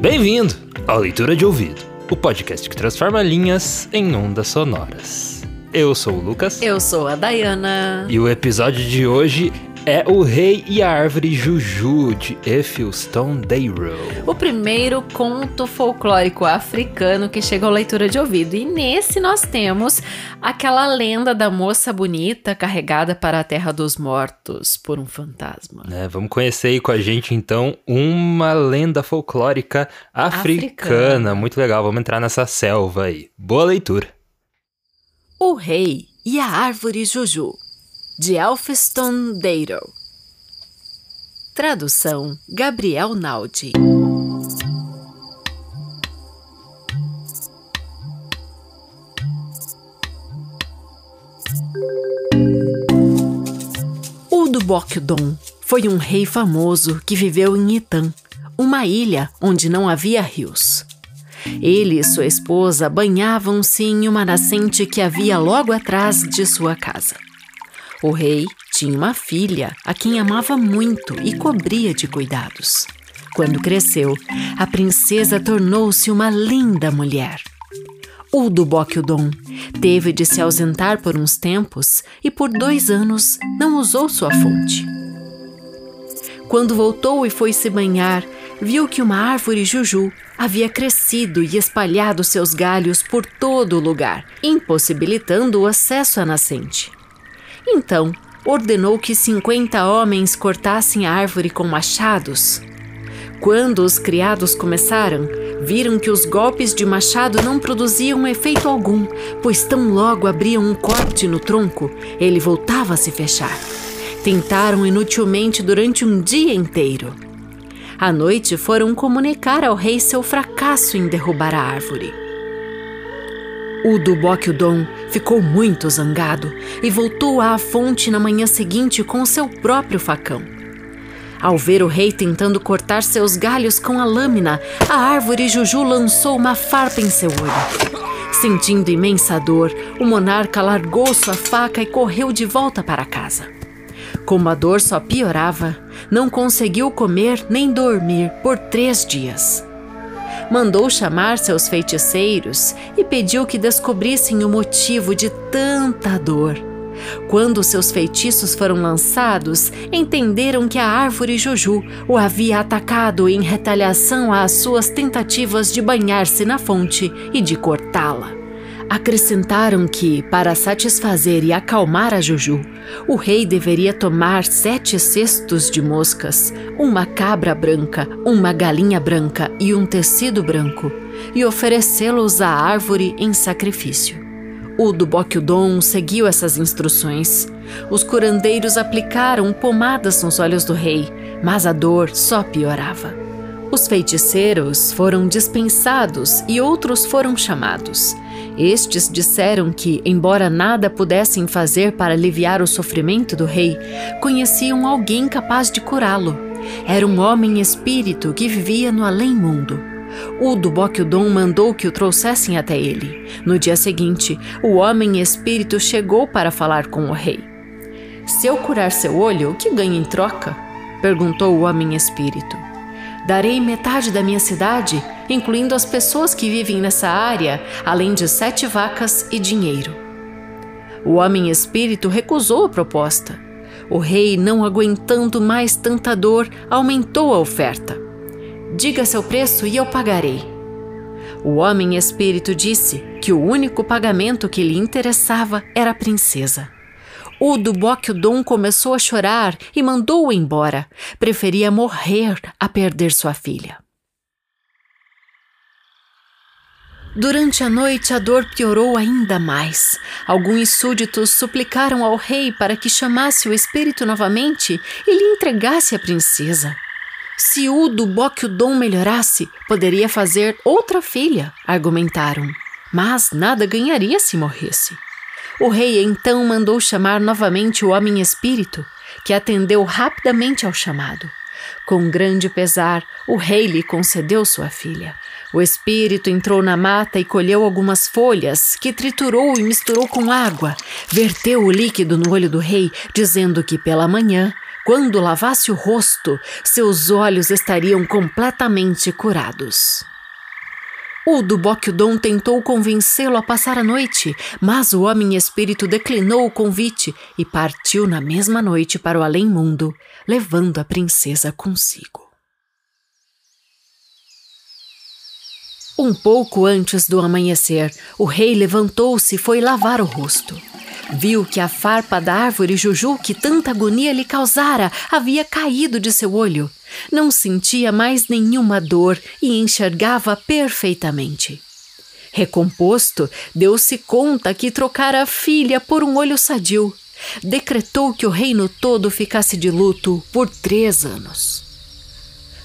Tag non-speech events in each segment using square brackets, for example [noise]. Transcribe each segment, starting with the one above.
Bem-vindo ao Leitura de Ouvido, o podcast que transforma linhas em ondas sonoras. Eu sou o Lucas. Eu sou a Dayana. E o episódio de hoje é O Rei e a Árvore Juju, de Ethelston Darrow. O primeiro conto folclórico africano que chega à leitura de ouvido. E nesse nós temos aquela lenda da moça bonita carregada para a terra dos mortos por um fantasma. É, vamos conhecer aí com a gente então uma lenda folclórica africana. africana. Muito legal, vamos entrar nessa selva aí. Boa leitura. O Rei e a Árvore Juju de Elphiston Darrow. Tradução Gabriel Naldi. Udubokdon foi um rei famoso que viveu em Itan, uma ilha onde não havia rios. Ele e sua esposa banhavam-se em uma nascente que havia logo atrás de sua casa. O rei tinha uma filha a quem amava muito e cobria de cuidados. Quando cresceu, a princesa tornou-se uma linda mulher. O do Bokyudon teve de se ausentar por uns tempos e por dois anos não usou sua fonte. Quando voltou e foi se banhar, viu que uma árvore juju havia crescido e espalhado seus galhos por todo o lugar, impossibilitando o acesso à nascente. Então, ordenou que cinquenta homens cortassem a árvore com machados. Quando os criados começaram, viram que os golpes de machado não produziam efeito algum, pois tão logo abriam um corte no tronco, ele voltava a se fechar. Tentaram inutilmente durante um dia inteiro. À noite foram comunicar ao rei seu fracasso em derrubar a árvore. O Dubokyudon ficou muito zangado e voltou à fonte na manhã seguinte com seu próprio facão. Ao ver o rei tentando cortar seus galhos com a lâmina, a árvore Juju lançou uma farpa em seu olho. Sentindo imensa dor, o monarca largou sua faca e correu de volta para casa. Como a dor só piorava, não conseguiu comer nem dormir por três dias mandou chamar seus feiticeiros e pediu que descobrissem o motivo de tanta dor. Quando seus feitiços foram lançados, entenderam que a árvore Juju o havia atacado em retaliação às suas tentativas de banhar-se na fonte e de cortá-la. Acrescentaram que, para satisfazer e acalmar a Juju, o rei deveria tomar sete cestos de moscas, uma cabra branca, uma galinha branca e um tecido branco, e oferecê-los à árvore em sacrifício. O do Bokyudon seguiu essas instruções. Os curandeiros aplicaram pomadas nos olhos do rei, mas a dor só piorava. Os feiticeiros foram dispensados e outros foram chamados. Estes disseram que, embora nada pudessem fazer para aliviar o sofrimento do rei, conheciam alguém capaz de curá-lo. Era um homem espírito que vivia no além-mundo. O do mandou que o trouxessem até ele. No dia seguinte, o homem espírito chegou para falar com o rei. Se eu curar seu olho, o que ganho em troca? perguntou o homem espírito. Darei metade da minha cidade, incluindo as pessoas que vivem nessa área, além de sete vacas e dinheiro. O homem espírito recusou a proposta. O rei, não aguentando mais tanta dor, aumentou a oferta. Diga seu preço e eu pagarei. O homem espírito disse que o único pagamento que lhe interessava era a princesa. O do Dom começou a chorar e mandou-o embora. Preferia morrer a perder sua filha. Durante a noite, a dor piorou ainda mais. Alguns súditos suplicaram ao rei para que chamasse o espírito novamente e lhe entregasse a princesa. Se o do Dom melhorasse, poderia fazer outra filha, argumentaram. Mas nada ganharia se morresse. O rei então mandou chamar novamente o homem espírito, que atendeu rapidamente ao chamado. Com grande pesar, o rei lhe concedeu sua filha. O espírito entrou na mata e colheu algumas folhas, que triturou e misturou com água. Verteu o líquido no olho do rei, dizendo que pela manhã, quando lavasse o rosto, seus olhos estariam completamente curados. O do Bokyudon tentou convencê-lo a passar a noite, mas o homem espírito declinou o convite e partiu na mesma noite para o além-mundo, levando a princesa consigo. Um pouco antes do amanhecer, o rei levantou-se e foi lavar o rosto. Viu que a farpa da árvore Juju que tanta agonia lhe causara havia caído de seu olho. Não sentia mais nenhuma dor e enxergava perfeitamente. Recomposto, deu-se conta que trocara a filha por um olho sadio. Decretou que o reino todo ficasse de luto por três anos.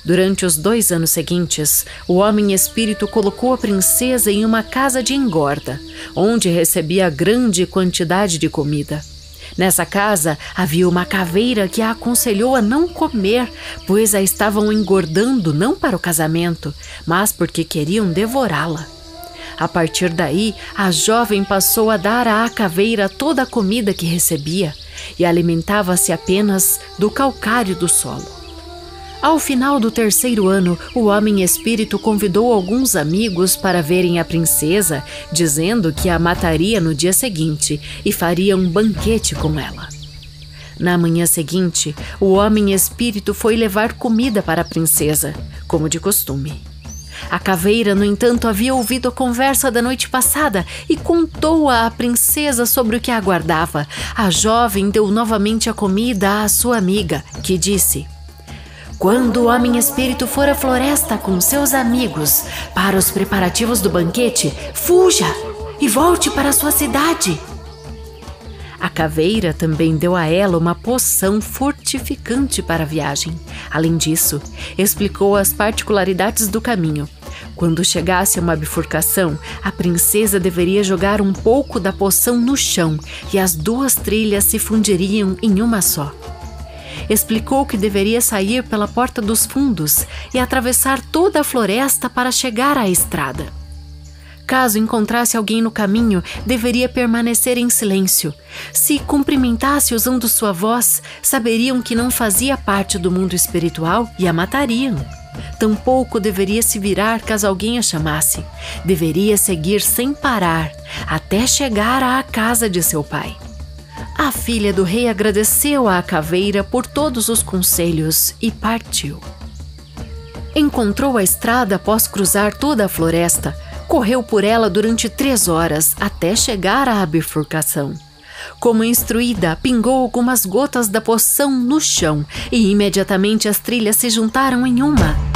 Durante os dois anos seguintes, o homem espírito colocou a princesa em uma casa de engorda, onde recebia grande quantidade de comida. Nessa casa havia uma caveira que a aconselhou a não comer, pois a estavam engordando não para o casamento, mas porque queriam devorá-la. A partir daí, a jovem passou a dar à caveira toda a comida que recebia e alimentava-se apenas do calcário do solo. Ao final do terceiro ano, o homem espírito convidou alguns amigos para verem a princesa, dizendo que a mataria no dia seguinte e faria um banquete com ela. Na manhã seguinte, o homem espírito foi levar comida para a princesa, como de costume. A caveira, no entanto, havia ouvido a conversa da noite passada e contou à princesa sobre o que aguardava. A jovem deu novamente a comida à sua amiga, que disse: quando o homem espírito for à floresta com seus amigos para os preparativos do banquete, fuja e volte para sua cidade. A caveira também deu a ela uma poção fortificante para a viagem. Além disso, explicou as particularidades do caminho. Quando chegasse a uma bifurcação, a princesa deveria jogar um pouco da poção no chão e as duas trilhas se fundiriam em uma só explicou que deveria sair pela porta dos fundos e atravessar toda a floresta para chegar à estrada. Caso encontrasse alguém no caminho, deveria permanecer em silêncio. Se cumprimentasse usando sua voz, saberiam que não fazia parte do mundo espiritual e a matariam. Tampouco deveria se virar caso alguém a chamasse. Deveria seguir sem parar até chegar à casa de seu pai. A filha do rei agradeceu à caveira por todos os conselhos e partiu. Encontrou a estrada após cruzar toda a floresta. Correu por ela durante três horas até chegar à bifurcação. Como instruída, pingou algumas gotas da poção no chão e imediatamente as trilhas se juntaram em uma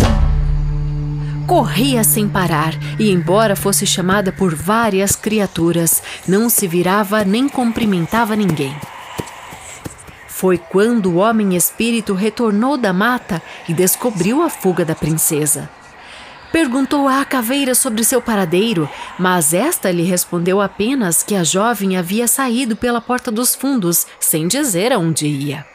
corria sem parar e, embora fosse chamada por várias criaturas, não se virava nem cumprimentava ninguém. Foi quando o homem espírito retornou da mata e descobriu a fuga da princesa. Perguntou à caveira sobre seu paradeiro, mas esta lhe respondeu apenas que a jovem havia saído pela porta dos fundos, sem dizer aonde ia.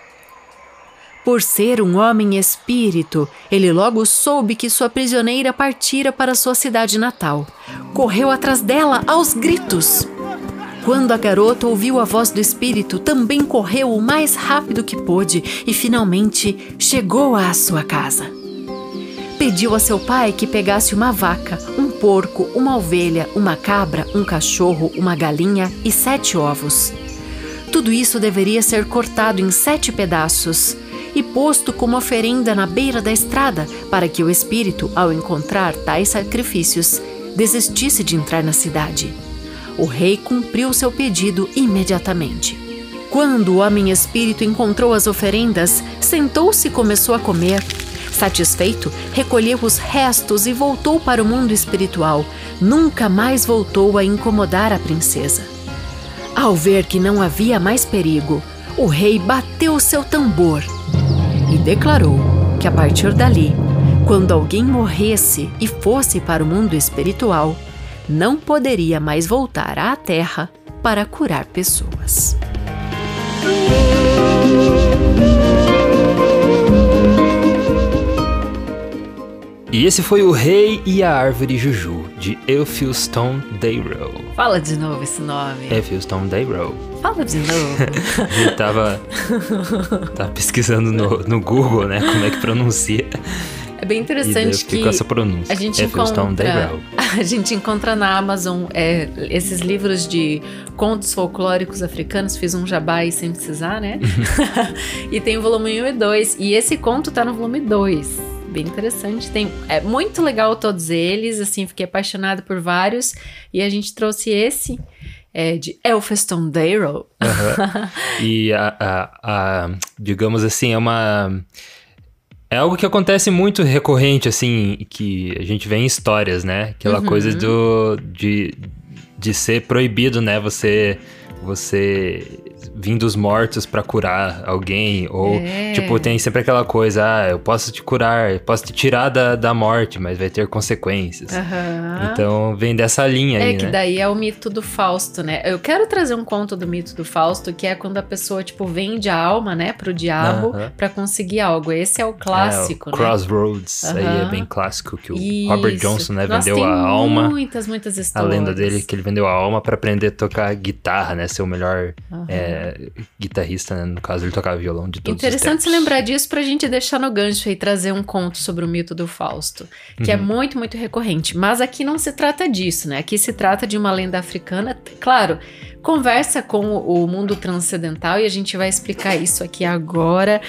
Por ser um homem espírito, ele logo soube que sua prisioneira partira para sua cidade natal. Correu atrás dela aos gritos. Quando a garota ouviu a voz do espírito, também correu o mais rápido que pôde e finalmente chegou à sua casa. Pediu a seu pai que pegasse uma vaca, um porco, uma ovelha, uma cabra, um cachorro, uma galinha e sete ovos. Tudo isso deveria ser cortado em sete pedaços e posto como oferenda na beira da estrada, para que o espírito, ao encontrar tais sacrifícios, desistisse de entrar na cidade. O rei cumpriu seu pedido imediatamente. Quando o homem espírito encontrou as oferendas, sentou-se e começou a comer. Satisfeito, recolheu os restos e voltou para o mundo espiritual. Nunca mais voltou a incomodar a princesa. Ao ver que não havia mais perigo, o rei bateu seu tambor e declarou que a partir dali, quando alguém morresse e fosse para o mundo espiritual, não poderia mais voltar à Terra para curar pessoas. E esse foi O Rei e a Árvore Juju, de Elphinstone Dayrow. Fala de novo esse nome. Elphinstone Dayrow. Fala de novo. [laughs] Ele tava, tava pesquisando no, no Google, né, como é que pronuncia. É bem interessante que essa pronúncia. a gente encontra [laughs] a gente encontra na Amazon é, esses livros de contos folclóricos africanos. Fiz um jabá aí sem precisar, né? [laughs] e tem o volume 1 e 2. E esse conto tá no volume 2 bem interessante. Tem, é muito legal todos eles, assim, fiquei apaixonada por vários. E a gente trouxe esse é, de Elphiston Darrow. Uhum. [laughs] e a, a, a, digamos assim, é uma é algo que acontece muito recorrente, assim, que a gente vê em histórias, né? Aquela uhum. coisa do, de, de ser proibido, né? Você, você vir dos mortos para curar alguém. Ou, é. tipo, tem sempre aquela coisa, ah, eu posso te curar, eu posso te tirar da, da morte, mas vai ter consequências. Uhum. Então, vem dessa linha é aí, É que né? daí é o mito do Fausto, né? Eu quero trazer um conto do mito do Fausto, que é quando a pessoa, tipo, vende a alma, né, pro diabo uhum. para conseguir algo. Esse é o clássico, é, o né? Crossroads, uhum. aí é bem clássico, que o Isso. Robert Johnson, né, Nossa, vendeu a alma. muitas, muitas histórias. A lenda dele, que ele vendeu a alma para aprender a tocar guitarra, né, ser o melhor é, guitarrista, né? No caso, ele tocava violão de todos Interessante se lembrar disso pra gente deixar no gancho e trazer um conto sobre o mito do Fausto, que é uhum. é muito, muito recorrente. Mas aqui não se trata disso, né? Aqui se trata de uma lenda africana. Claro, conversa com o mundo transcendental e a gente vai explicar isso aqui agora.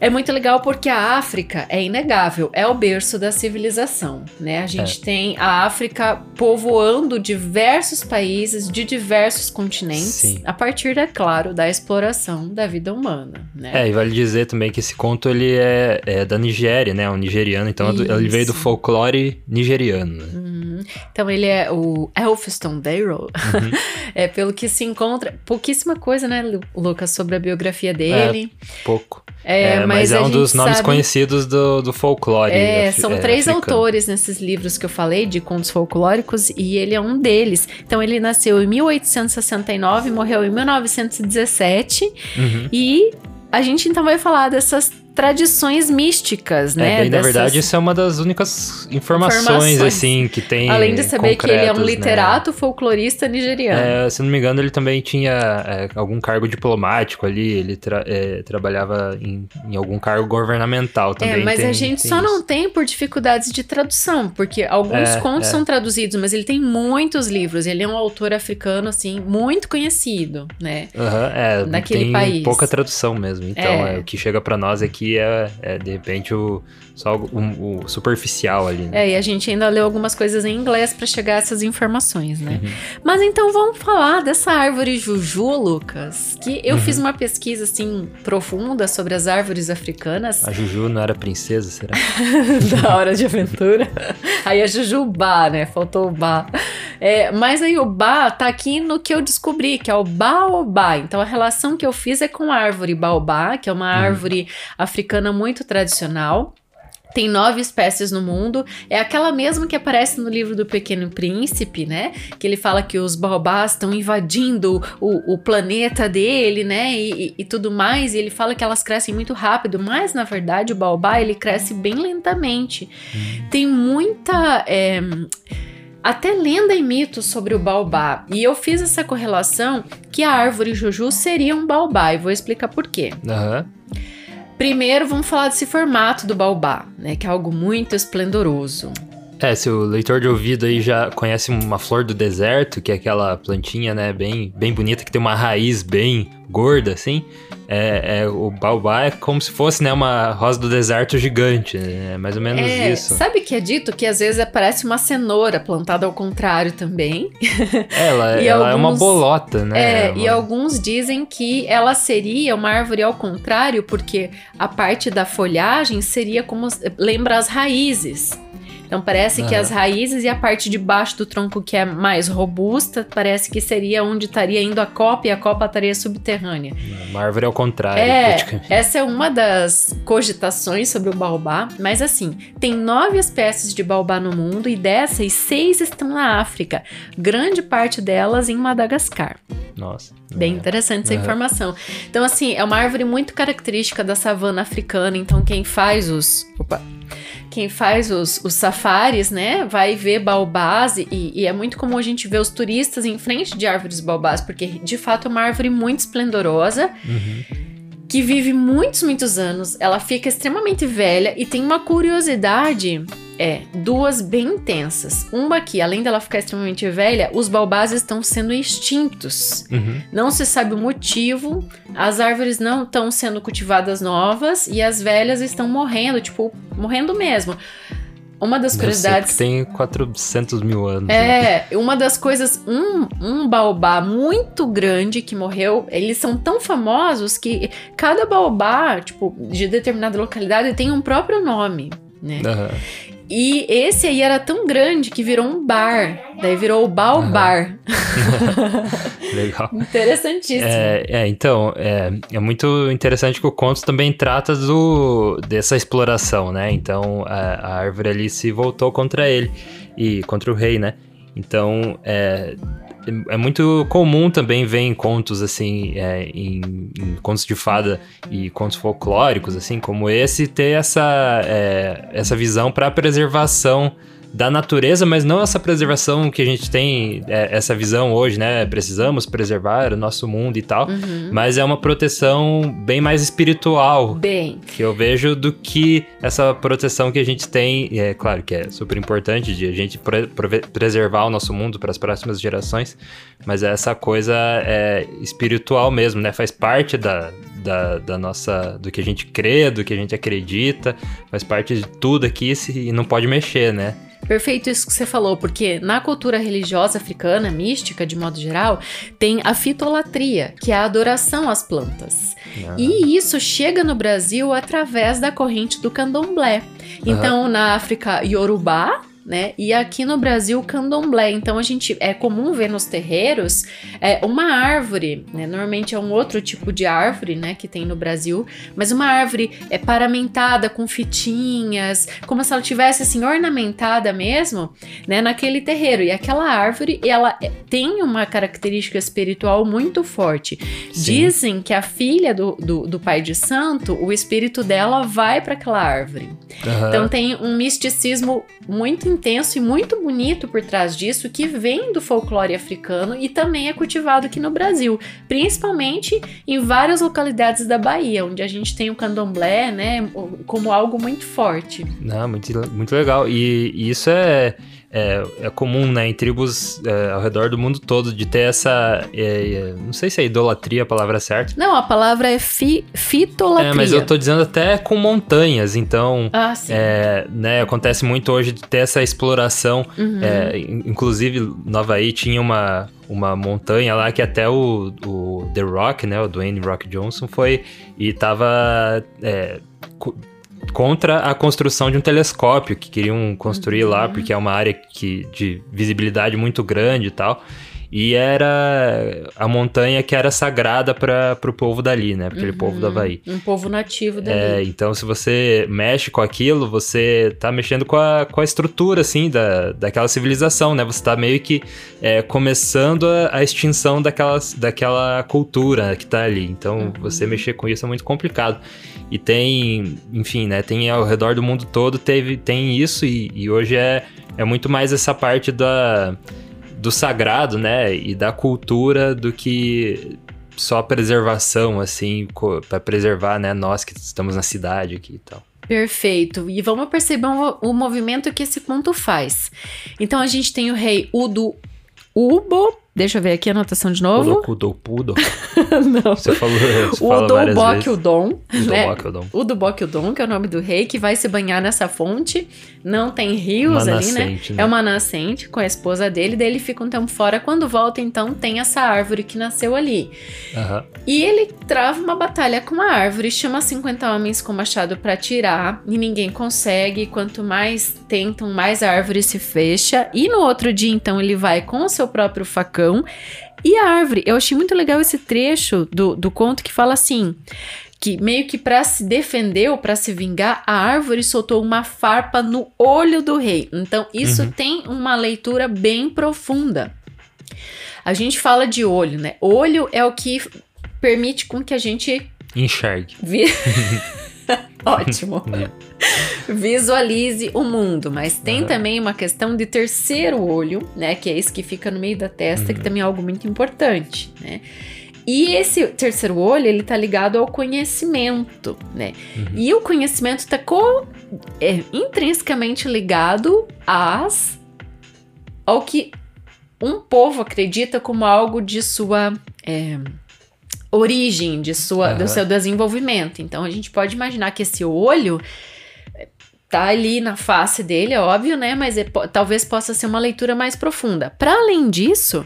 É muito legal porque a África é inegável, é o berço da civilização, né? A gente é. tem a África povoando diversos países de diversos continentes, Sim. a partir, é claro, da exploração da vida humana, né? É, e vale dizer também que esse conto ele é, é da Nigéria, né? Um nigeriano, então Isso. ele veio do folclore nigeriano. Né? Uhum. Então ele é o Elphiston Darrow, uhum. [laughs] é pelo que se encontra pouquíssima coisa, né, Lucas, sobre a biografia dele. É, pouco. É, é mas, mas é um dos nomes sabe... conhecidos do, do folclore. É, são é, três africano. autores nesses livros que eu falei de contos folclóricos e ele é um deles. Então ele nasceu em 1869, morreu em 1917 uhum. e a gente então vai falar dessas tradições místicas, é, né? Bem, Dessas... Na verdade, isso é uma das únicas informações, informações. assim, que tem. Além de saber que ele é um né? literato né? folclorista nigeriano. É, se não me engano, ele também tinha é, algum cargo diplomático ali, ele tra é, trabalhava em, em, algum cargo governamental é, também. É, mas tem, a gente só isso. não tem por dificuldades de tradução, porque alguns é, contos são traduzidos, mas ele tem muitos livros. Ele é um autor africano, assim, muito conhecido, né? Uhum, é, Daquele tem país. pouca tradução mesmo. Então, o que chega para nós é que é, é de repente o, só o, o, superficial ali. Né? É, e a gente ainda leu algumas coisas em inglês para chegar a essas informações, né? Uhum. Mas então vamos falar dessa árvore Juju, Lucas, que eu uhum. fiz uma pesquisa assim profunda sobre as árvores africanas. A Juju não era princesa, será? [laughs] da hora de aventura. aí a Jujubá, né? Faltou o Bá. É, mas aí o Bá tá aqui no que eu descobri, que é o Baobá. Então a relação que eu fiz é com a árvore Baobá, que é uma uhum. árvore africana africana muito tradicional. Tem nove espécies no mundo. É aquela mesma que aparece no livro do Pequeno Príncipe, né? Que ele fala que os baobás estão invadindo o, o, planeta dele, né? E, e, e, tudo mais. E ele fala que elas crescem muito rápido, mas na verdade o baobá ele cresce bem lentamente. Tem muita. É, até lenda e mito sobre o baobá. E eu fiz essa correlação que a árvore juju seria um baobá. E vou explicar por quê. Aham. Uhum. Primeiro, vamos falar desse formato do baobá, né, que é algo muito esplendoroso. É, se o leitor de ouvido aí já conhece uma flor do deserto, que é aquela plantinha, né, bem, bem bonita, que tem uma raiz bem gorda, assim. É, é, o baobá é como se fosse, né, uma rosa do deserto gigante, né? É mais ou menos é, isso. Sabe que é dito que às vezes parece uma cenoura plantada ao contrário também. Ela, [laughs] ela alguns, é uma bolota, né? É, uma... e alguns dizem que ela seria uma árvore ao contrário, porque a parte da folhagem seria como lembra as raízes. Então parece uhum. que as raízes e a parte de baixo do tronco que é mais robusta, parece que seria onde estaria indo a copa e a copa estaria subterrânea. Uma árvore ao contrário. É, essa é uma das cogitações sobre o baobá, mas assim, tem nove espécies de baobá no mundo e dessas, seis estão na África, grande parte delas em Madagascar. Nossa. Bem é. interessante essa informação. Então, assim, é uma árvore muito característica da savana africana. Então, quem faz os. Opa! Quem faz os, os safaris, né, vai ver baobás e, e, é muito comum a gente ver os turistas em frente de árvores baobás, porque de fato é uma árvore muito esplendorosa. Uhum que vive muitos, muitos anos. Ela fica extremamente velha e tem uma curiosidade é, duas bem intensas. Uma que, além dela ficar extremamente velha, os baobás estão sendo extintos. Uhum. Não se sabe o motivo, as árvores não estão sendo cultivadas novas e as velhas estão morrendo, tipo, morrendo mesmo. Uma das curiosidades. tem 400 mil anos. É, né? uma das coisas. Um, um baobá muito grande que morreu. Eles são tão famosos que cada baobá, tipo, de determinada localidade, tem um próprio nome, né? Uhum. E esse aí era tão grande que virou um bar. Daí virou o Baobar. Uhum. [laughs] [laughs] Legal. Interessantíssimo. É, é, então, é, é muito interessante que o conto também trata do, dessa exploração, né? Então, a, a árvore ali se voltou contra ele e contra o rei, né? Então, é, é muito comum também ver em contos assim, é, em, em, contos de fada e contos folclóricos, assim, como esse, ter essa, é, essa visão para a preservação da natureza, mas não essa preservação que a gente tem, é, essa visão hoje, né? Precisamos preservar o nosso mundo e tal, uhum. mas é uma proteção bem mais espiritual. Bem. Que eu vejo do que essa proteção que a gente tem, e é claro que é super importante de a gente pre preservar o nosso mundo para as próximas gerações, mas essa coisa é, espiritual mesmo, né? Faz parte da, da, da, nossa. do que a gente crê, do que a gente acredita, faz parte de tudo aqui e não pode mexer, né? Perfeito isso que você falou, porque na cultura religiosa africana, mística de modo geral, tem a fitolatria, que é a adoração às plantas. Ah. E isso chega no Brasil através da corrente do candomblé. Então, ah. na África Yorubá, né? E aqui no Brasil, candomblé. Então a gente é comum ver nos terreiros é, uma árvore, né? Normalmente é um outro tipo de árvore, né? Que tem no Brasil, mas uma árvore é paramentada com fitinhas, como se ela tivesse assim ornamentada mesmo, né? Naquele terreiro. E aquela árvore, ela é, tem uma característica espiritual muito forte. Sim. Dizem que a filha do, do, do, pai de santo, o espírito dela vai para aquela árvore. Uhum. Então tem um misticismo muito intenso e muito bonito por trás disso que vem do folclore africano e também é cultivado aqui no Brasil, principalmente em várias localidades da Bahia, onde a gente tem o candomblé, né, como algo muito forte. Não, muito, muito legal. E, e isso é é, é comum, né, em tribos é, ao redor do mundo todo, de ter essa. É, é não sei se é idolatria a palavra certa. Não, a palavra é fi, fitolatria. É, mas eu tô dizendo até com montanhas, então. Ah, sim. É, né, acontece muito hoje de ter essa exploração. Uhum. É, inclusive, no Havaí tinha uma, uma montanha lá que até o, o The Rock, né, o Dwayne Rock Johnson foi e tava é, contra a construção de um telescópio que queriam construir uhum. lá, porque é uma área que, de visibilidade muito grande e tal. E era a montanha que era sagrada para o povo dali, né? Aquele uhum, povo do Havaí. Um povo nativo dali. É, então, se você mexe com aquilo, você tá mexendo com a, com a estrutura, assim, da, daquela civilização, né? Você tá meio que é, começando a, a, extinção daquela, daquela cultura que tá ali. Então, uhum. você mexer com isso é muito complicado. E tem, enfim, né? Tem ao redor do mundo todo, teve, tem isso, e, e hoje é, é muito mais essa parte da do sagrado, né, e da cultura do que só preservação, assim, para preservar, né, nós que estamos na cidade aqui e tal. Perfeito. E vamos perceber o, movimento que esse ponto faz. Então a gente tem o rei Udo Ubo Deixa eu ver aqui a anotação de novo. Pudo, [laughs] Não. Você falou você O Dobokyudon. Né? O Dobokyudon, que é o nome do rei, que vai se banhar nessa fonte. Não tem rios uma ali, né? nascente, né? né? É uma nascente com a esposa dele. Daí ele fica um tempo fora. Quando volta, então, tem essa árvore que nasceu ali. Uhum. E ele trava uma batalha com a árvore, chama 50 homens com machado para tirar. E ninguém consegue. Quanto mais tentam, mais a árvore se fecha. E no outro dia, então, ele vai com o seu próprio facão e a árvore. Eu achei muito legal esse trecho do, do conto que fala assim: que meio que para se defender ou para se vingar, a árvore soltou uma farpa no olho do rei. Então, isso uhum. tem uma leitura bem profunda. A gente fala de olho, né? Olho é o que permite com que a gente enxergue. [laughs] [laughs] Ótimo. [laughs] Visualize o mundo, mas tem uhum. também uma questão de terceiro olho, né? Que é esse que fica no meio da testa, uhum. que também é algo muito importante, né? E esse terceiro olho, ele tá ligado ao conhecimento, né? Uhum. E o conhecimento tá co é, intrinsecamente ligado às, ao que um povo acredita como algo de sua é, origem, de sua, uhum. do seu desenvolvimento. Então a gente pode imaginar que esse olho tá ali na face dele, é óbvio, né? Mas é, talvez possa ser uma leitura mais profunda. Para além disso,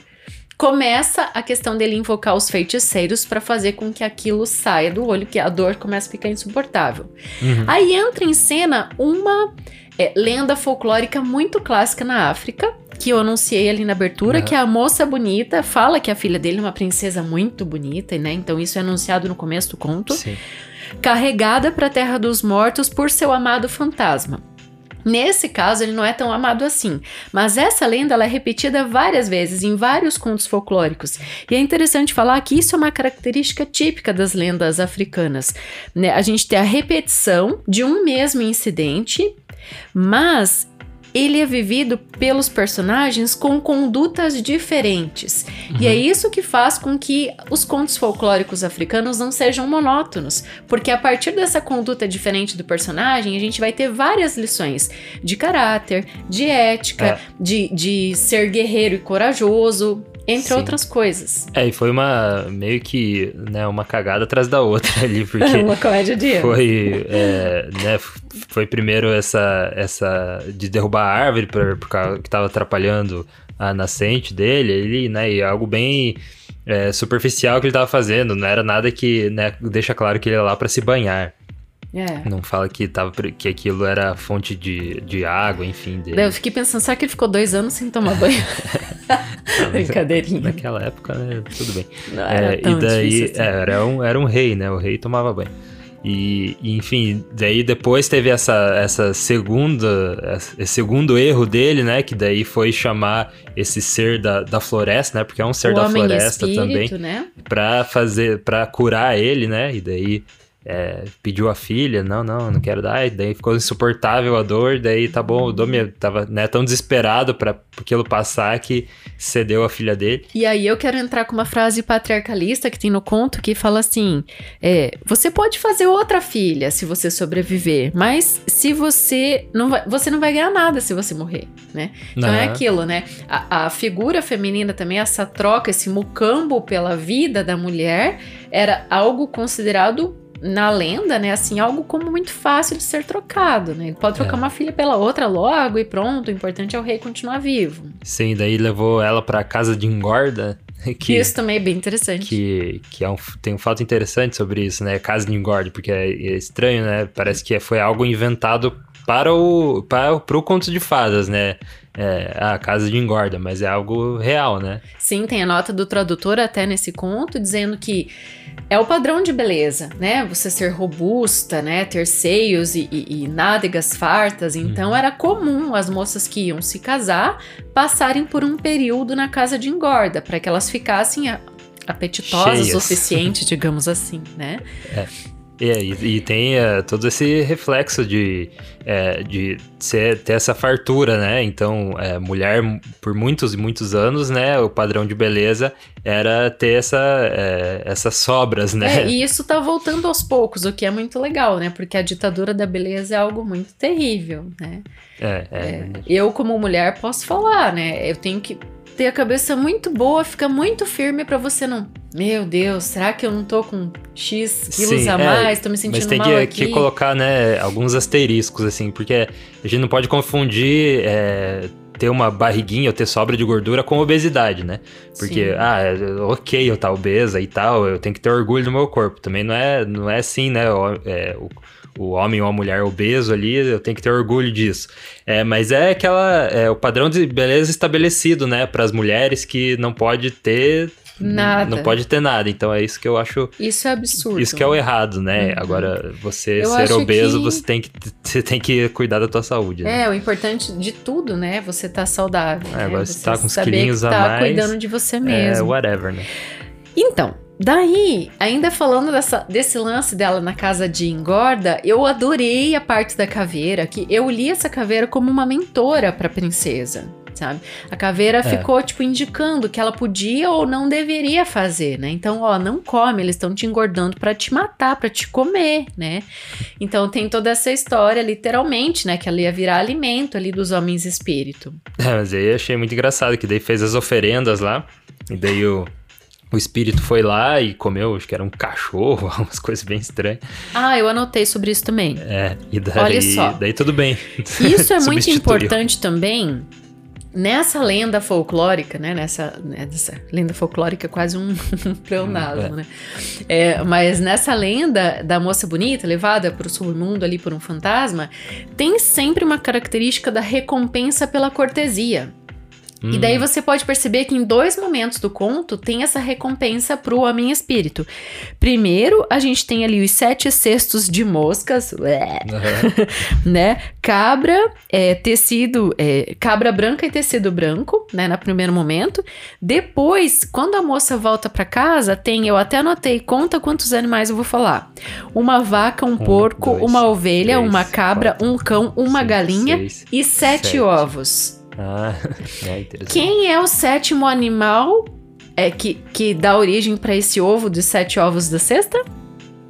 começa a questão dele invocar os feiticeiros para fazer com que aquilo saia do olho, que a dor começa a ficar insuportável. Uhum. Aí entra em cena uma é, lenda folclórica muito clássica na África, que eu anunciei ali na abertura, uhum. que é a moça bonita fala que a filha dele é uma princesa muito bonita, né? Então isso é anunciado no começo do conto. Sim. Carregada para a Terra dos Mortos por seu amado fantasma. Nesse caso, ele não é tão amado assim, mas essa lenda ela é repetida várias vezes em vários contos folclóricos. E é interessante falar que isso é uma característica típica das lendas africanas. Né? A gente tem a repetição de um mesmo incidente, mas ele é vivido pelos personagens com condutas diferentes. Uhum. E é uhum. isso que faz com que os contos folclóricos africanos não sejam monótonos, porque a partir dessa conduta diferente do personagem, a gente vai ter várias lições de caráter, de ética, é. de, de ser guerreiro e corajoso, entre Sim. outras coisas. É, e foi uma meio que né, uma cagada atrás da outra ali, [laughs] porque uma comédia de foi, é, né, foi primeiro essa essa de derrubar a árvore por, causa que estava atrapalhando a nascente dele, ele, né, e algo bem é, superficial que ele estava fazendo, não era nada que né, deixa claro que ele ia lá para se banhar. É. Não fala que, tava, que aquilo era fonte de, de água, enfim. Dele. Eu fiquei pensando, será que ele ficou dois anos sem tomar banho? [laughs] Brincadeirinha. Naquela época, né? Tudo bem. Não, era é, e daí assim. é, era, um, era um rei, né? O rei tomava banho. E, e, enfim, daí depois teve essa, essa segunda, esse segundo erro dele, né? Que daí foi chamar esse ser da, da floresta, né? Porque é um ser o da floresta espírito, também. Né? Pra fazer, pra curar ele, né? E daí é, pediu a filha, não, não, não quero dar, e daí ficou insuportável a dor, daí tá bom, o Domi tava né, tão desesperado para aquilo passar que cedeu a filha dele. E aí eu quero entrar com uma frase patriarcalista que tem no conto que fala assim: é, você pode fazer outra filha se você sobreviver, mas se você não vai, você não vai ganhar nada se você morrer, né? Então é aquilo, né? A, a figura feminina também, essa troca, esse mucambo pela vida da mulher, era algo considerado na lenda, né, assim, algo como muito fácil de ser trocado, né? Ele pode trocar é. uma filha pela outra logo e pronto, o importante é o rei continuar vivo. Sim, daí levou ela para casa de engorda. [laughs] Que, isso também é bem interessante. Que, que é um, tem um fato interessante sobre isso, né? Casa de engorda, porque é, é estranho, né? Parece que foi algo inventado para o, para, para o conto de fadas, né? É, a casa de engorda, mas é algo real, né? Sim, tem a nota do tradutor até nesse conto dizendo que é o padrão de beleza, né? Você ser robusta, né? Ter seios e, e, e nádegas fartas. Então uhum. era comum as moças que iam se casar passarem por um período na casa de engorda para que elas ficassem apetitosas Cheias. o suficiente, digamos assim, né? É. E, e tem uh, todo esse reflexo de, é, de ser, ter essa fartura, né? Então, é, mulher, por muitos e muitos anos, né? O padrão de beleza era ter essa, é, essas sobras, né? É, e isso tá voltando aos poucos, o que é muito legal, né? Porque a ditadura da beleza é algo muito terrível, né? É, é. é eu, como mulher, posso falar, né? Eu tenho que ter a cabeça muito boa, fica muito firme para você não. Meu Deus, será que eu não tô com X quilos Sim, a é, mais? É, tô me sentindo mas tem mal que, aqui. que colocar, né, alguns asteriscos, assim, porque a gente não pode confundir é, ter uma barriguinha ou ter sobra de gordura com obesidade, né? Porque, Sim. ah, ok, eu tá obesa e tal, eu tenho que ter orgulho do meu corpo. Também não é, não é assim, né? É, o, o homem ou a mulher obeso ali, eu tenho que ter orgulho disso. É, mas é aquela é o padrão de beleza estabelecido, né, para as mulheres que não pode ter Nada. Não pode ter nada. Então é isso que eu acho. Isso é absurdo. Isso que é o errado, né? Uhum. Agora, você eu ser obeso, que... você, tem que, você tem que cuidar da tua saúde. Né? É, o importante de tudo, né? Você tá saudável. É, né? agora você, você tá com os quilinhos a tá mais. cuidando de você mesmo. É, whatever, né? Então, Daí, ainda falando dessa, desse lance dela na casa de engorda, eu adorei a parte da caveira, que eu li essa caveira como uma mentora pra princesa sabe? A caveira é. ficou, tipo, indicando que ela podia ou não deveria fazer, né? Então, ó, não come, eles estão te engordando para te matar, para te comer, né? Então tem toda essa história, literalmente, né? Que ela ia virar alimento ali dos homens espírito. [laughs] É, mas aí eu achei muito engraçado, que daí fez as oferendas lá, e daí o o espírito foi lá e comeu, acho que era um cachorro, [laughs] umas coisas bem estranhas. Ah, eu anotei sobre isso também. É, e daí, Olha só. daí tudo bem. Isso é [laughs] muito importante também, Nessa lenda folclórica, né? Nessa, né, nessa lenda folclórica, quase um [laughs] pleonasmo, é. né? É, mas nessa lenda da moça bonita, levada para o submundo ali por um fantasma, tem sempre uma característica da recompensa pela cortesia. E daí hum. você pode perceber que em dois momentos do conto tem essa recompensa pro homem espírito. Primeiro, a gente tem ali os sete cestos de moscas, uhum. [laughs] né? Cabra, é, tecido, é, cabra branca e tecido branco, né? No primeiro momento. Depois, quando a moça volta para casa, tem, eu até anotei, conta quantos animais eu vou falar. Uma vaca, um, um porco, dois, uma ovelha, três, uma cabra, quatro, um cão, uma cinco, galinha seis, e sete, sete. ovos. Ah, [laughs] é interessante. Quem é o sétimo animal é, que, que dá origem para esse ovo de sete ovos da cesta?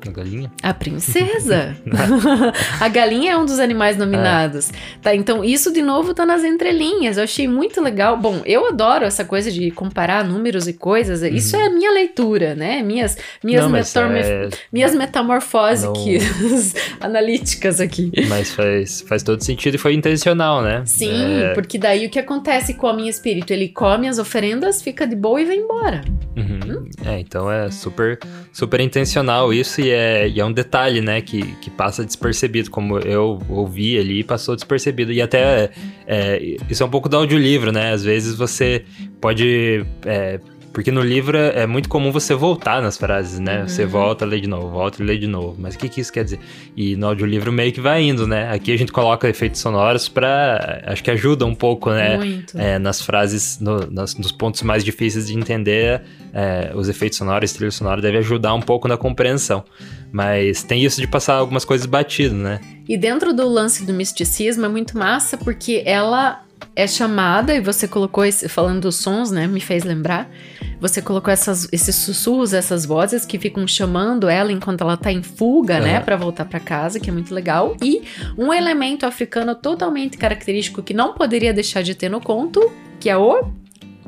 A galinha? A princesa. [laughs] a galinha é um dos animais nominados. É. Tá, então isso de novo tá nas entrelinhas. Eu achei muito legal. Bom, eu adoro essa coisa de comparar números e coisas. Isso uhum. é a minha leitura, né? Minhas, minhas, Não, é... minhas metamorfoses Não... [laughs] analíticas aqui. Mas faz, faz todo sentido e foi intencional, né? Sim, é... porque daí o que acontece com o minha espírito? Ele come as oferendas, fica de boa e vai embora. Uhum. Hum? É, então é super, super intencional isso e é, e é um detalhe, né, que, que passa despercebido, como eu ouvi ali passou despercebido. E até é, isso é um pouco do audiolivro, né? Às vezes você pode é, porque no livro é muito comum você voltar nas frases, né? Uhum. Você volta, lê de novo, volta e lê de novo. Mas o que, que isso quer dizer? E no audiolivro meio que vai indo, né? Aqui a gente coloca efeitos sonoros pra. Acho que ajuda um pouco, né? Muito. É, nas frases, no, nas, nos pontos mais difíceis de entender, é, os efeitos sonoros, trilha sonora deve ajudar um pouco na compreensão. Mas tem isso de passar algumas coisas batido, né? E dentro do lance do misticismo é muito massa porque ela é chamada e você colocou esse, falando dos sons, né? Me fez lembrar. Você colocou essas, esses sussurros, essas vozes que ficam chamando ela enquanto ela tá em fuga, né? Para voltar para casa, que é muito legal. E um elemento africano totalmente característico que não poderia deixar de ter no conto, que é o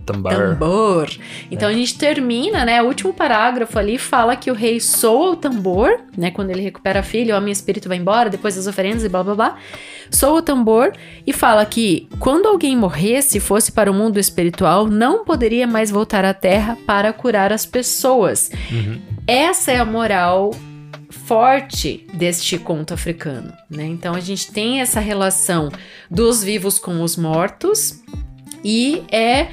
tambor. tambor. Então é. a gente termina, né? O último parágrafo ali fala que o rei soa o tambor, né? Quando ele recupera a filha, o homem espírito vai embora, depois das oferendas e blá blá blá. Soa o tambor e fala que quando alguém morresse e fosse para o mundo espiritual, não poderia mais voltar à terra para curar as pessoas. Uhum. Essa é a moral forte deste conto africano, né? Então a gente tem essa relação dos vivos com os mortos e é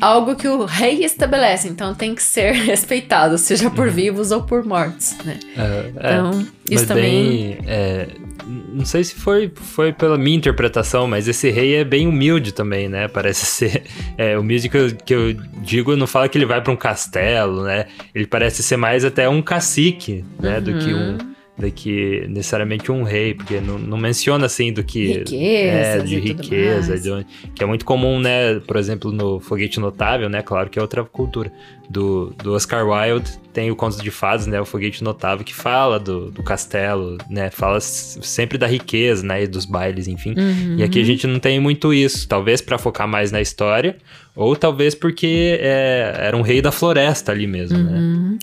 algo que o rei estabelece, então tem que ser [laughs] respeitado, seja por uhum. vivos ou por mortos, né? É, então, é, isso também... Bem, é, não sei se foi, foi pela minha interpretação, mas esse rei é bem humilde também, né? Parece [laughs] ser... É, humilde que eu, que eu digo, não fala que ele vai para um castelo, né? Ele parece ser mais até um cacique, né? Uhum. Do que um uhum do que necessariamente um rei, porque não, não menciona assim do que. Riqueza, é, de riqueza, de, que é muito comum, né? Por exemplo, no Foguete Notável, né? Claro que é outra cultura. Do, do Oscar Wilde tem o Conto de Fadas, né? O Foguete Notável, que fala do, do castelo, né? Fala sempre da riqueza, né? E dos bailes, enfim. Uhum. E aqui a gente não tem muito isso. Talvez para focar mais na história, ou talvez porque é, era um rei da floresta ali mesmo, né? uhum. né?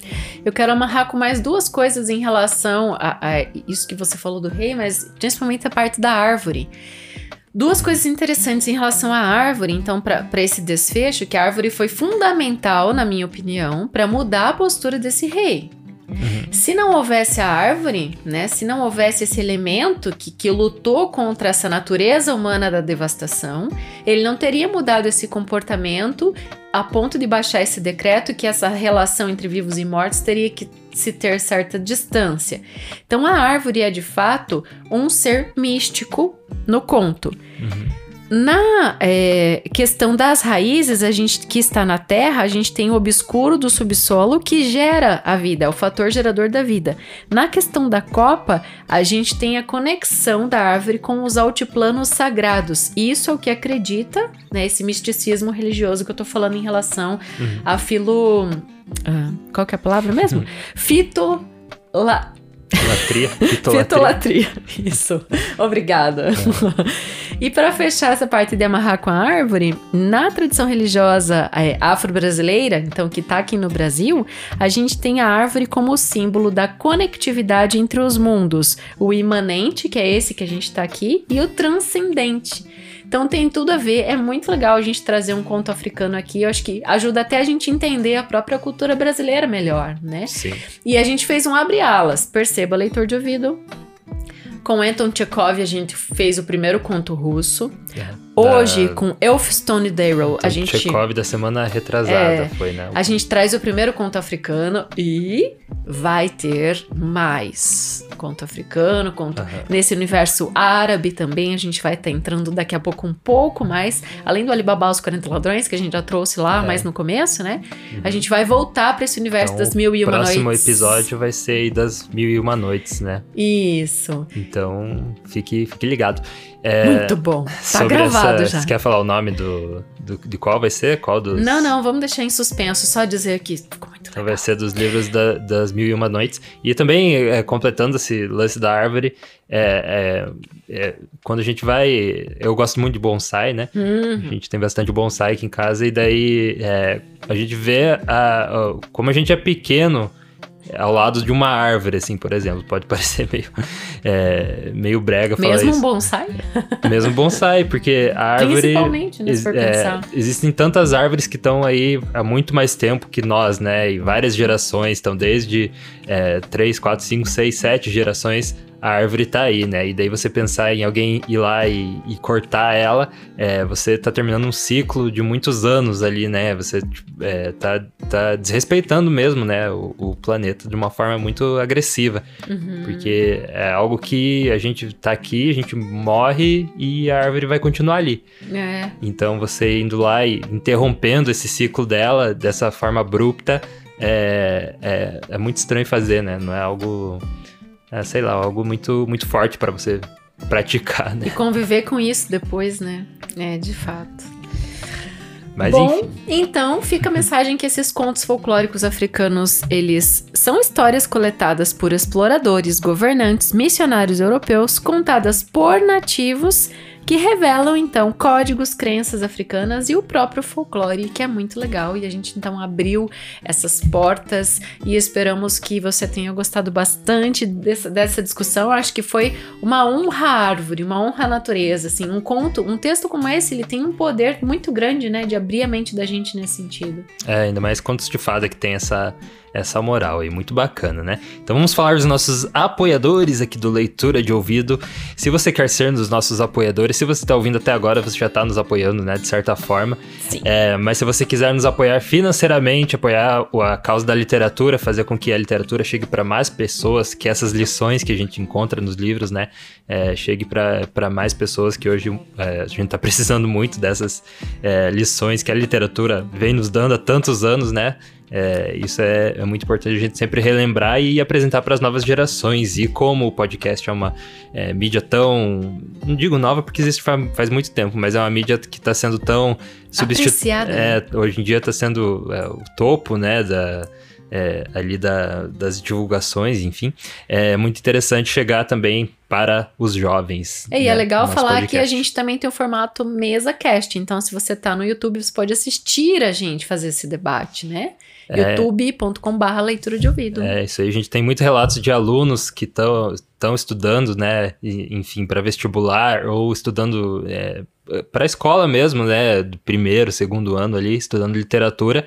Eu quero amarrar com mais duas coisas em relação a, a isso que você falou do rei, mas principalmente a parte da árvore. Duas coisas interessantes em relação à árvore, então, para esse desfecho, que a árvore foi fundamental, na minha opinião, para mudar a postura desse rei. Se não houvesse a árvore, né? Se não houvesse esse elemento que, que lutou contra essa natureza humana da devastação, ele não teria mudado esse comportamento a ponto de baixar esse decreto que essa relação entre vivos e mortos teria que se ter certa distância. Então a árvore é de fato um ser místico no conto. Uhum. Na é, questão das raízes, a gente que está na Terra, a gente tem o obscuro do subsolo que gera a vida, é o fator gerador da vida. Na questão da copa, a gente tem a conexão da árvore com os altiplanos sagrados. Isso é o que acredita, né, esse misticismo religioso que eu estou falando em relação uhum. a filo. Uh, qual que é a palavra mesmo? [laughs] Uhum. Fito. La, [laughs] Latria, fitolatria. fitolatria. Isso. Obrigada. É. e para fechar essa parte de amarrar com a árvore, na tradição religiosa é, afro-brasileira, então que está aqui no Brasil, a gente tem a árvore como símbolo da conectividade entre os mundos, o imanente, que é esse que a gente está aqui, e o transcendente. Então tem tudo a ver, é muito legal a gente trazer um conto africano aqui, eu acho que ajuda até a gente entender a própria cultura brasileira melhor, né? Sim. E a gente fez um abre-alas, perceba, leitor de ouvido. Com Anton Chekhov a gente fez o primeiro conto russo. É. Hoje, da... com Elfstone Darrow, a gente. Chekhov da semana retrasada é, foi, né? A gente traz o primeiro conto africano e vai ter mais conto africano, conto uhum. nesse universo árabe também. A gente vai estar tá entrando daqui a pouco um pouco mais, além do Alibaba os 40 ladrões que a gente já trouxe lá, é. mais no começo, né? Uhum. A gente vai voltar para esse universo então, das mil e uma noites. O próximo episódio vai ser das mil e uma noites, né? Isso. Então, fique, fique ligado. É, Muito bom. Tá gravado essa, já. Você quer falar o nome do, do, de qual vai ser? Qual dos... Não, não, vamos deixar em suspenso, só dizer que ficou muito legal. Então vai ser dos livros da, das Mil e Uma Noites. E também, é, completando esse lance da árvore, é, é, é, quando a gente vai... Eu gosto muito de bonsai, né? Uhum. A gente tem bastante bonsai aqui em casa e daí é, a gente vê a, a, como a gente é pequeno ao lado de uma árvore, assim, por exemplo. Pode [laughs] parecer meio, é, meio brega falar Mesmo isso. [laughs] um bonsai? Mesmo bonsai, porque a árvore... Principalmente, né, se for é, pensar. Existem tantas árvores que estão aí há muito mais tempo que nós, né? E várias gerações, estão desde é, 3, 4, 5, 6, 7 gerações a árvore tá aí, né? E daí você pensar em alguém ir lá e, e cortar ela, é, você tá terminando um ciclo de muitos anos ali, né? Você é, tá, tá desrespeitando mesmo, né? O, o, planeta de uma forma muito agressiva. Uhum. Porque é algo que a gente tá aqui, a gente morre e a árvore vai continuar ali. É. Então você indo lá e interrompendo esse ciclo dela dessa forma abrupta, é, é, é muito estranho fazer, né? Não é algo é, sei lá, algo muito, muito forte para você praticar, né? E conviver com isso depois, né? É, de fato. Mas Bom, enfim. então fica a mensagem que esses contos folclóricos africanos, eles são histórias coletadas por exploradores, governantes, missionários europeus, contadas por nativos que revelam então códigos, crenças africanas e o próprio folclore, que é muito legal. E a gente então abriu essas portas e esperamos que você tenha gostado bastante dessa, dessa discussão. Acho que foi uma honra à árvore, uma honra à natureza. Assim, um conto, um texto como esse, ele tem um poder muito grande, né, de abrir a mente da gente nesse sentido. É, ainda mais contos de fada que tem essa essa moral aí, muito bacana, né? Então vamos falar dos nossos apoiadores aqui do Leitura de Ouvido. Se você quer ser um dos nossos apoiadores, se você está ouvindo até agora, você já está nos apoiando, né, de certa forma. Sim. É, mas se você quiser nos apoiar financeiramente, apoiar a causa da literatura, fazer com que a literatura chegue para mais pessoas, que essas lições que a gente encontra nos livros, né, é, chegue para mais pessoas que hoje é, a gente está precisando muito dessas é, lições que a literatura vem nos dando há tantos anos, né? É, isso é, é, muito importante a gente sempre relembrar e apresentar para as novas gerações. E como o podcast é uma é, mídia tão. Não digo nova porque existe faz, muito tempo, mas é uma mídia que está sendo tão substituída. É, hoje em dia está sendo é, o topo né, da, é, ali da, das divulgações, enfim. É muito interessante chegar também para os jovens. E é né, é legal falar podcast. que a gente também tem o formato mesa cast. Então, se você está no YouTube, você pode assistir a gente fazer esse debate, né? É, youtube.com/barra leitura de ouvido. É, isso aí. A gente tem muitos relatos de alunos que estão estudando, né? Enfim, para vestibular ou estudando é, para a escola mesmo, né? Do primeiro, segundo ano ali, estudando literatura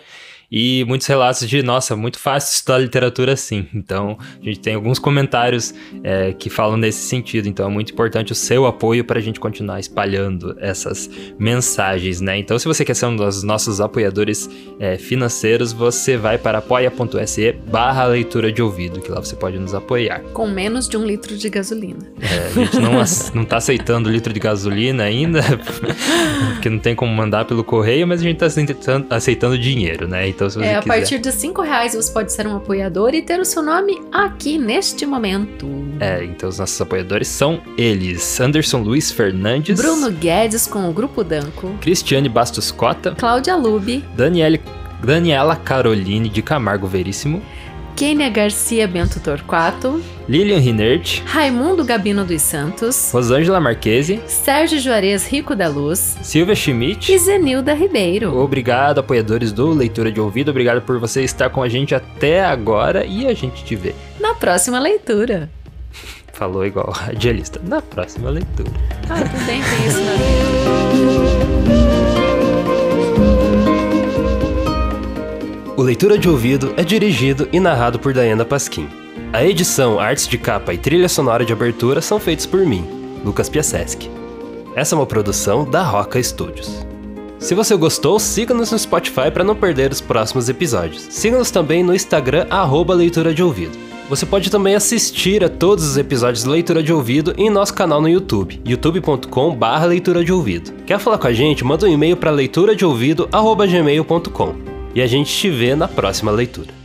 e muitos relatos de, nossa, muito fácil estudar literatura assim. Então, a gente tem alguns comentários é, que falam nesse sentido. Então, é muito importante o seu apoio para a gente continuar espalhando essas mensagens, né? Então, se você quer ser um dos nossos apoiadores é, financeiros, você vai para apoia.se barra leitura de ouvido, que lá você pode nos apoiar. Com menos de um litro de gasolina. É, a gente não, [laughs] não tá aceitando litro de gasolina ainda, [laughs] porque não tem como mandar pelo correio, mas a gente tá aceitando, aceitando dinheiro, né? Então, se você é, quiser... a partir de 5 reais você pode ser um apoiador e ter o seu nome aqui neste momento. É, então os nossos apoiadores são eles: Anderson Luiz Fernandes, Bruno Guedes com o Grupo Danco, Cristiane Bastos Cota, Cláudia Lube, Daniele, Daniela Caroline de Camargo Veríssimo, Kênia Garcia Bento Torquato, Lilian Rinert, Raimundo Gabino dos Santos, Rosângela Marquese, Sérgio Juarez Rico da Luz, Silvia Schmidt e Zenilda Ribeiro. Obrigado, apoiadores do Leitura de Ouvido, obrigado por você estar com a gente até agora e a gente te vê na próxima leitura. [laughs] Falou igual radialista. Na próxima leitura. Ah, tudo bem, tem isso na [laughs] vida. O Leitura de Ouvido é dirigido e narrado por Diana Pasquim. A edição, artes de capa e trilha sonora de abertura são feitos por mim, Lucas Piaseschi. Essa é uma produção da Roca Studios. Se você gostou, siga-nos no Spotify para não perder os próximos episódios. Siga-nos também no Instagram, arroba Leitura de Ouvido. Você pode também assistir a todos os episódios de Leitura de Ouvido em nosso canal no YouTube, youtube.com.br leitura de ouvido. Quer falar com a gente? Manda um e-mail para leituradeouvido.gmail.com e a gente te vê na próxima leitura.